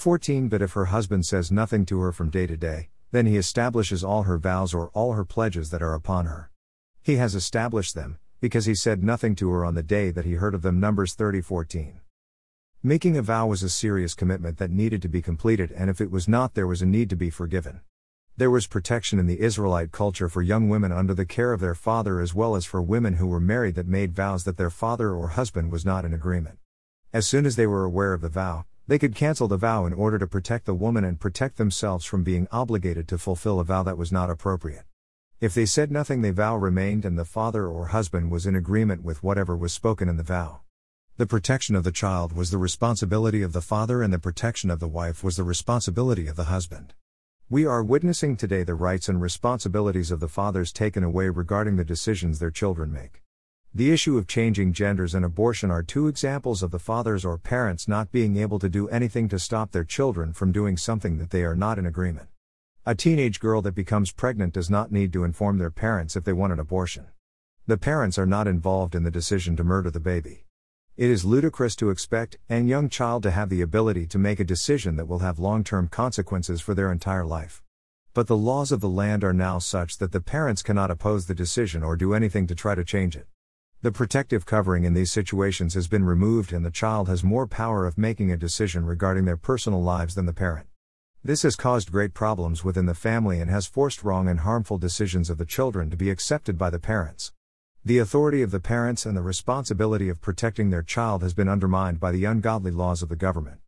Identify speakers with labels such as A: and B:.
A: 14 But if her husband says nothing to her from day to day, then he establishes all her vows or all her pledges that are upon her. He has established them, because he said nothing to her on the day that he heard of them. Numbers 30 14. Making a vow was a serious commitment that needed to be completed, and if it was not, there was a need to be forgiven. There was protection in the Israelite culture for young women under the care of their father as well as for women who were married that made vows that their father or husband was not in agreement. As soon as they were aware of the vow, they could cancel the vow in order to protect the woman and protect themselves from being obligated to fulfill a vow that was not appropriate. If they said nothing, the vow remained and the father or husband was in agreement with whatever was spoken in the vow. The protection of the child was the responsibility of the father, and the protection of the wife was the responsibility of the husband. We are witnessing today the rights and responsibilities of the fathers taken away regarding the decisions their children make. The issue of changing genders and abortion are two examples of the fathers or parents not being able to do anything to stop their children from doing something that they are not in agreement. A teenage girl that becomes pregnant does not need to inform their parents if they want an abortion. The parents are not involved in the decision to murder the baby. It is ludicrous to expect a young child to have the ability to make a decision that will have long term consequences for their entire life. But the laws of the land are now such that the parents cannot oppose the decision or do anything to try to change it. The protective covering in these situations has been removed, and the child has more power of making a decision regarding their personal lives than the parent. This has caused great problems within the family and has forced wrong and harmful decisions of the children to be accepted by the parents. The authority of the parents and the responsibility of protecting their child has been undermined by the ungodly laws of the government.